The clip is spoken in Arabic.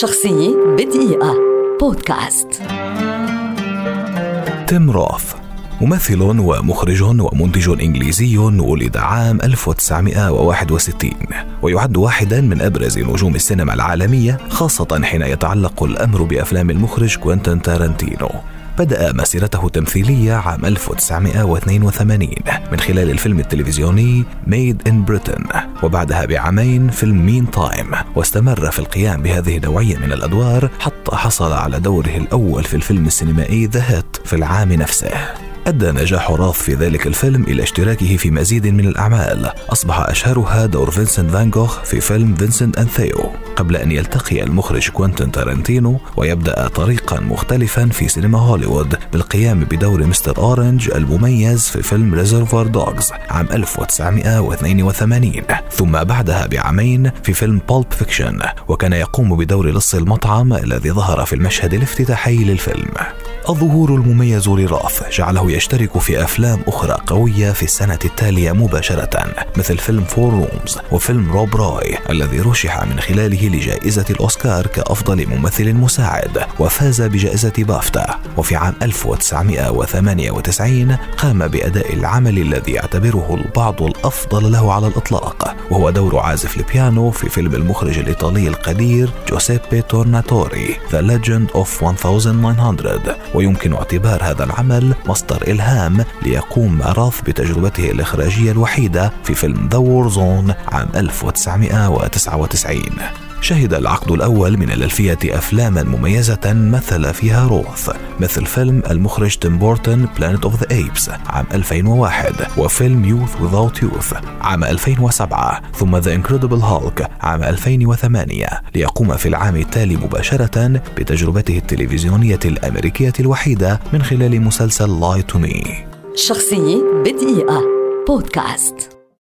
شخصية بدقيقة. بودكاست. تيم روث ممثل ومخرج ومنتج إنجليزي ولد عام 1961 ويعد واحدا من أبرز نجوم السينما العالمية خاصة حين يتعلق الأمر بأفلام المخرج كوينتين تارنتينو بدأ مسيرته التمثيلية عام 1982 من خلال الفيلم التلفزيوني Made in Britain وبعدها بعامين فيلم Meantime واستمر في القيام بهذه النوعية من الأدوار حتى حصل على دوره الأول في الفيلم السينمائي The Hit في العام نفسه. أدى نجاح راث في ذلك الفيلم إلى اشتراكه في مزيد من الأعمال. أصبح أشهرها دور فينسنت فان جوخ في فيلم Vincent and Theo. قبل أن يلتقي المخرج كوينتين تارنتينو ويبدأ طريقا مختلفا في سينما هوليوود بالقيام بدور Mr. Orange المميز في فيلم Reservoir Dogs عام 1982 ثم بعدها بعامين في فيلم Pulp Fiction وكان يقوم بدور لص المطعم الذي ظهر في المشهد الافتتاحي للفيلم. الظهور المميز لراث جعله يشترك في أفلام أخرى قوية في السنة التالية مباشرة مثل فيلم Four Rooms وفيلم Rob Roy الذي رشح من خلاله لجائزة الأوسكار كأفضل ممثل مساعد وفاز بجائزة بافتا. وفي عام 1998 قام بأداء العمل الذي يعتبره البعض الأفضل له على الإطلاق. وهو دور عازف البيانو في فيلم المخرج الإيطالي القدير جوسيبي تورناتوري The Legend of 1900 ويمكن اعتبار هذا العمل مصدر إلهام ليقوم راث بتجربته الإخراجية الوحيدة في فيلم The War Zone عام 1999 شهد العقد الأول من الألفية أفلاما مميزة مثل فيها روث مثل فيلم المخرج تيم بورتون Planet of the Apes عام 2001 وفيلم Youth Without Youth عام 2007 ثم The Incredible Hulk عام 2008 ليقوم في العام التالي مباشرة بتجربته التلفزيونية الأمريكية الوحيدة من خلال مسلسل Lie to Me شخصية بدقيقة. بودكاست.